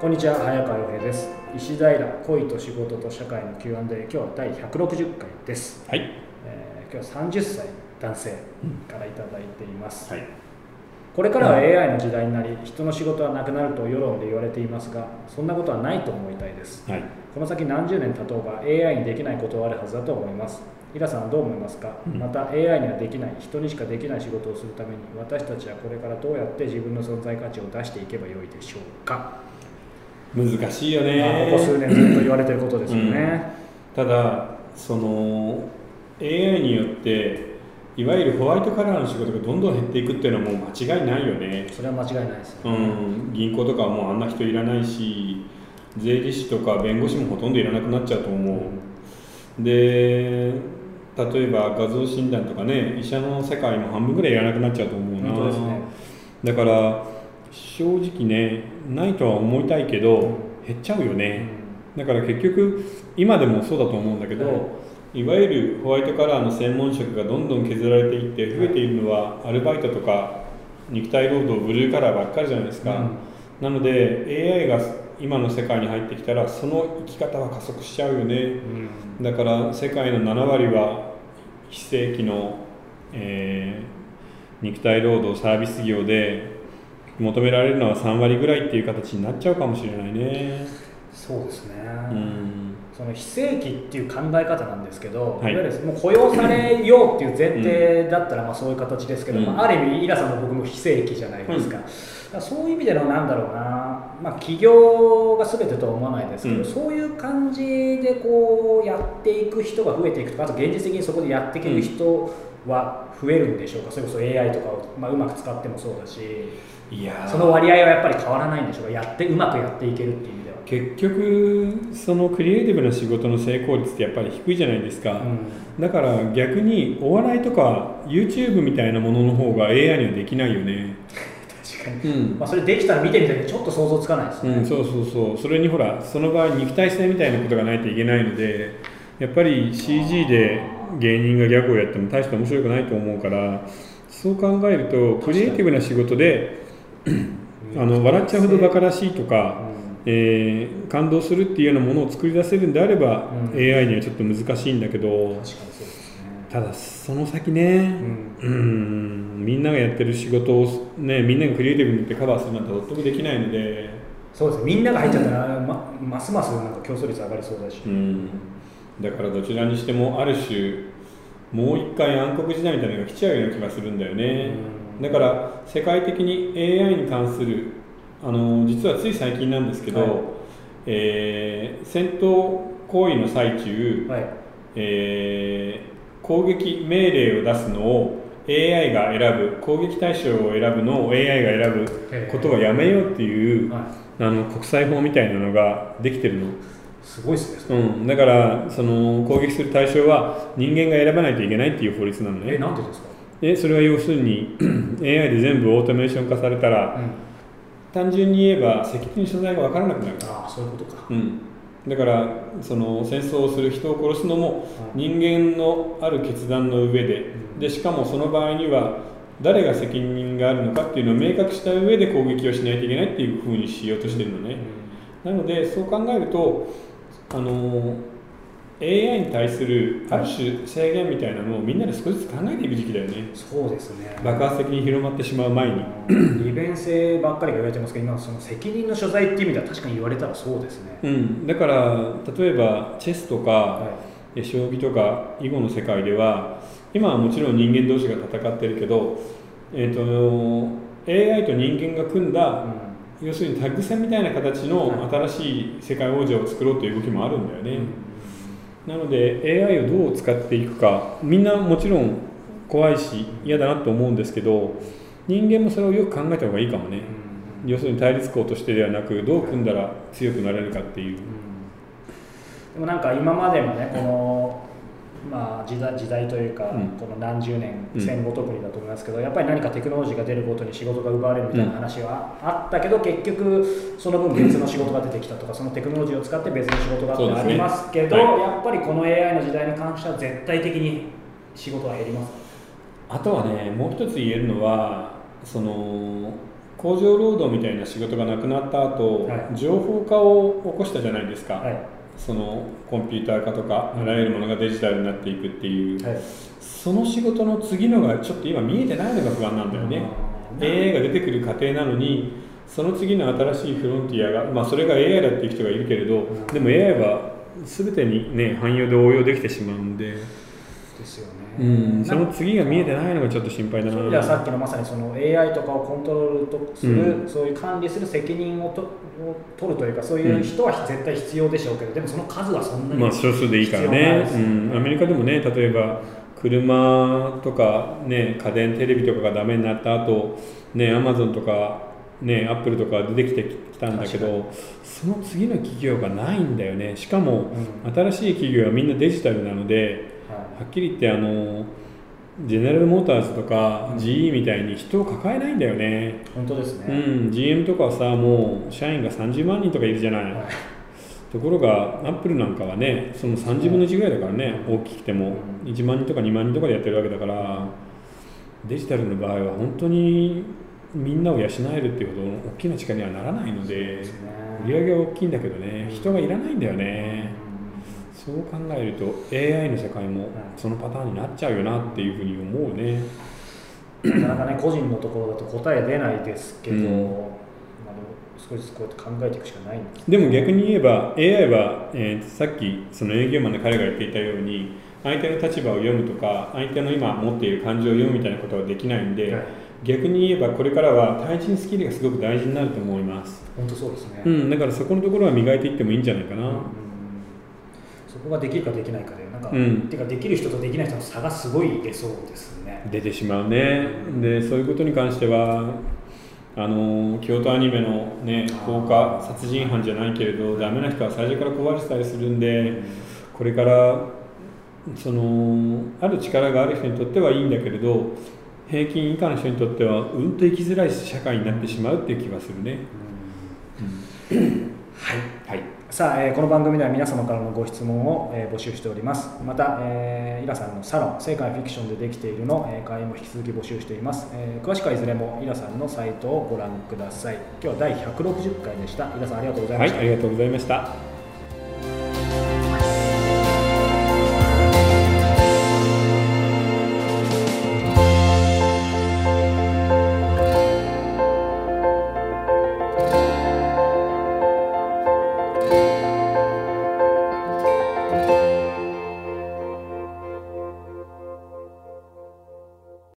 こんにちは早川洋平です。石平恋と仕事と社会の Q&A 今日は第160回です、はい。えー今日は30歳男性からいただいています、はい。これからは AI の時代になり人の仕事はなくなると世論で言われていますがそんなことはないと思いたいです。はい。この先何十年経とうが AI にできないことはあるはずだと思います。イラさんはどう思いますか、うん。また AI にはできない人にしかできない仕事をするために私たちはこれからどうやって自分の存在価値を出していけばよいでしょうか、難しいよまあね。ここ数年ずっと言われてることですよね、ただ、その AI によって、いわゆるホワイトカラーの仕事がどんどん減っていくっていうのはもう間違いないよね。それは間違いないですようね、ん、銀行とかはもうあんな人いらないし、税理士とか弁護士もほとんどいらなくなっちゃうと思う。で、例えば画像診断とかね、医者の世界も半分ぐらいいらなくなっちゃうと思うな。本当ですねだから正直ねないとは思いたいけど、うん減っちゃうようね、んだから結局今でもそうだと思うんだけど、、はい。わゆるホワイトカラーの専門職がどんどん削られていって増えているのはアルバイトとか肉体労働ブルーカラーばっかりじゃないですか、うん。なので AI が今の世界に入ってきたらその生き方は加速しちゃうよね。うん。だから世界の7割は非正規の、えー肉体労働サービス業で求められるのは3割ぐらいっていう形になっちゃうかもしれないね。そうですね、うん。その非正規っていう考え方なんですけど、はい。い、わゆるもう雇用されようっていう前提だったらまあそういう形ですけど、うん。まあ、ある意味、イラさんも僕も非正規じゃないですか,、だからそういう意味でのなんだろうな、まあ、企業が全てとは思わないですけど、うん。そういう感じでこうやっていく人が増えていくとかあと現実的にそこでやっていける人は増えるんでしょうか、それこそ AI とかを、まあ、うまく使ってもそうだしいやー。その割合はやっぱり変わらないんでしょうか？やってうまくやっていけるっていう意味では。結局そのクリエイティブな仕事の成功率ってやっぱり低いじゃないですか、うん。だから逆にお笑いとか YouTube みたいなものの方が AI にはできないよね。確かにうん。まあ、それできたら見てみたけどちょっと想像つかないですね、うん、そうそうそう。それにほらその場合肉体性みたいなことがないといけないのでやっぱり CG で芸人がギャグをやっても大して面白くないと思うからそう考えるとクリエイティブな仕事で あの笑っちゃうほどバカらしいとか、えー感動するっていうようなものを作り出せるんであれば、うん。AI にはちょっと難しいんだけど。確かにそうです。ねただその先ね。うん。うん。みんながやってる仕事をねみんながクリエイティブによってカバーするなんて全くできないので。そうですね。みんなが入っちゃったら、ま、ますますなんか競争率上がりそうだし、うん、だからどちらにしてもある種もう一回暗黒時代みたいなのが来ちゃうような気がするんだよね、うん。だから世界的に AI に関するあの実はつい最近なんですけど、はい。えー戦闘行為の最中、はい。えー攻撃命令を出すのを AI が選ぶ攻撃対象を選ぶのを AI が選ぶことはやめようっていう、はあの国際法みたいなのができてるの。い、すごいですね、うん、だからその攻撃する対象は人間が選ばないといけないっていう法律なのえね。なんでですか、でそれは要するに AI で全部オートメーション化されたらうん、単純に言えば責任所在が分からなくなるから、ああそういうことか、うん、だからその戦争をする人を殺すのも人間のある決断の上で。うん。でしかもその場合には誰が責任があるのかっていうのを明確した上で攻撃をしないといけないっていうふうにしようとしてるのね、なのでそう考えるとあの AI に対するある種制限みたいなのをみんなで少しずつ考えていく時期だよね。そうですね。爆発的に広まってしまう前に。利便性ばっかりが言われてますけど今その責任の所在っていう意味では確かに言われたらそうですね、うん、だから例えばチェスとか、はえ将棋とか囲碁の世界では今はもちろん人間同士が戦ってるけど、えー、と AI と人間が組んいだうん。要するにタッグ戦みたいな形の新しい世界王者を作ろうという動きもあるんだよね、なので AI をどう使っていくかみんなもちろん怖いし嫌だなと思うんですけど人間もそれをよく考えた方がいいかもね、うん。要するに対立校としてではなくどう組んだら強くなれるかっていう、でもなんか今までもねこの、まあ、時代時代というか、うん。この何十年うん。戦後特にだと思いますけど、やっぱり何かテクノロジーが出るごとに仕事が奪われるみたいな話はあったけど、結局その分別の仕事が出てきたとかそのテクノロジーを使って別の仕事がってありますけどはい。やっぱりこの AI の時代に関しては絶対的に仕事は減ります。あとはねもう一つ言えるのはその工場労働みたいな仕事がなくなった後、はい。情報化を起こしたじゃないですか、はいそのコンピューター化とかあらゆるものがデジタルになっていくっていう、はい。その仕事の次のがちょっと今見えてないのが不安なんだよね、AI が出てくる過程なのにその次の新しいフロンティアが、まあ、それが AI だっていう人がいるけれど、ん。でも AI は全てにね汎用で応用できてしまうんで、ですよね、うん、その次が見えてないのがちょっと心配だなそういう意味ではさっきのまさにその AI とかをコントロールとする、そういう管理する責任をとを取るというかそういう人は絶対必要でしょうけど、でもその数はそんなに、まあ少数でいいからね。うん、アメリカでもね例えば車とか、ね、家電テレビとかがダメになった後ねアマゾンとかねアップルとか出てきてきたんだけ確どその次の企業がないんだよね。しかもうん。新しい企業はみんなデジタルなのでっきり言ってあのジェネラルモーターズとか GE みたいに人を抱えないんだよね、い、本当ですね、うん、GM とかはさもう社員が30万人とかいるじゃない、はい。ところがアップルなんかはねその30分の1ぐらいだからね大きくても1万人とか2万人とかでやってるわけだからデジタルの場合は本当にみんなを養えるっていうほど大きな力にはならないので売り上げは大きいんだけどね人がいらないんだよねそう考えると AI の世界もそのパターンになっちゃうよなっていうふうに思うね。なかなかね個人のところだと答え出ないですけど、うん。まあ、でも少しずつこうやって考えていくしかないんですでも逆に言えば AI は、えーさっきその営業マンの彼が言っていたように相手の立場を読むとか相手の今持っている感情を読むみたいなことはできないんで、はい。逆に言えばこれからは対人スキルがすごく大事になると思います、本当そうですね、うん、だからそこのところは磨いていってもいいんじゃないかな、うんそこができるかできないかでなんか、うん。っていうかできる人とできない人の差がすごい出そうですね。出てしまうね。でそういうことに関してはあの京都アニメのね放火殺人犯じゃないけれどダメな人は最初から壊れてたりするんでこれからそのある力がある人にとってはいいんだけれど平均以下の人にとってはうんと生きづらい社会になってしまうっていう気がするね、はい。はい。さあ、えーこの番組では皆様からのご質問を、えー募集しております。また、えーイラさんのサロン「世界フィクションでできているの」えー会員も引き続き募集しています、えー詳しくはいずれもイラさんのサイトをご覧ください。今日は第160回でした。イラさんありがとうございました、はいありがとうございました「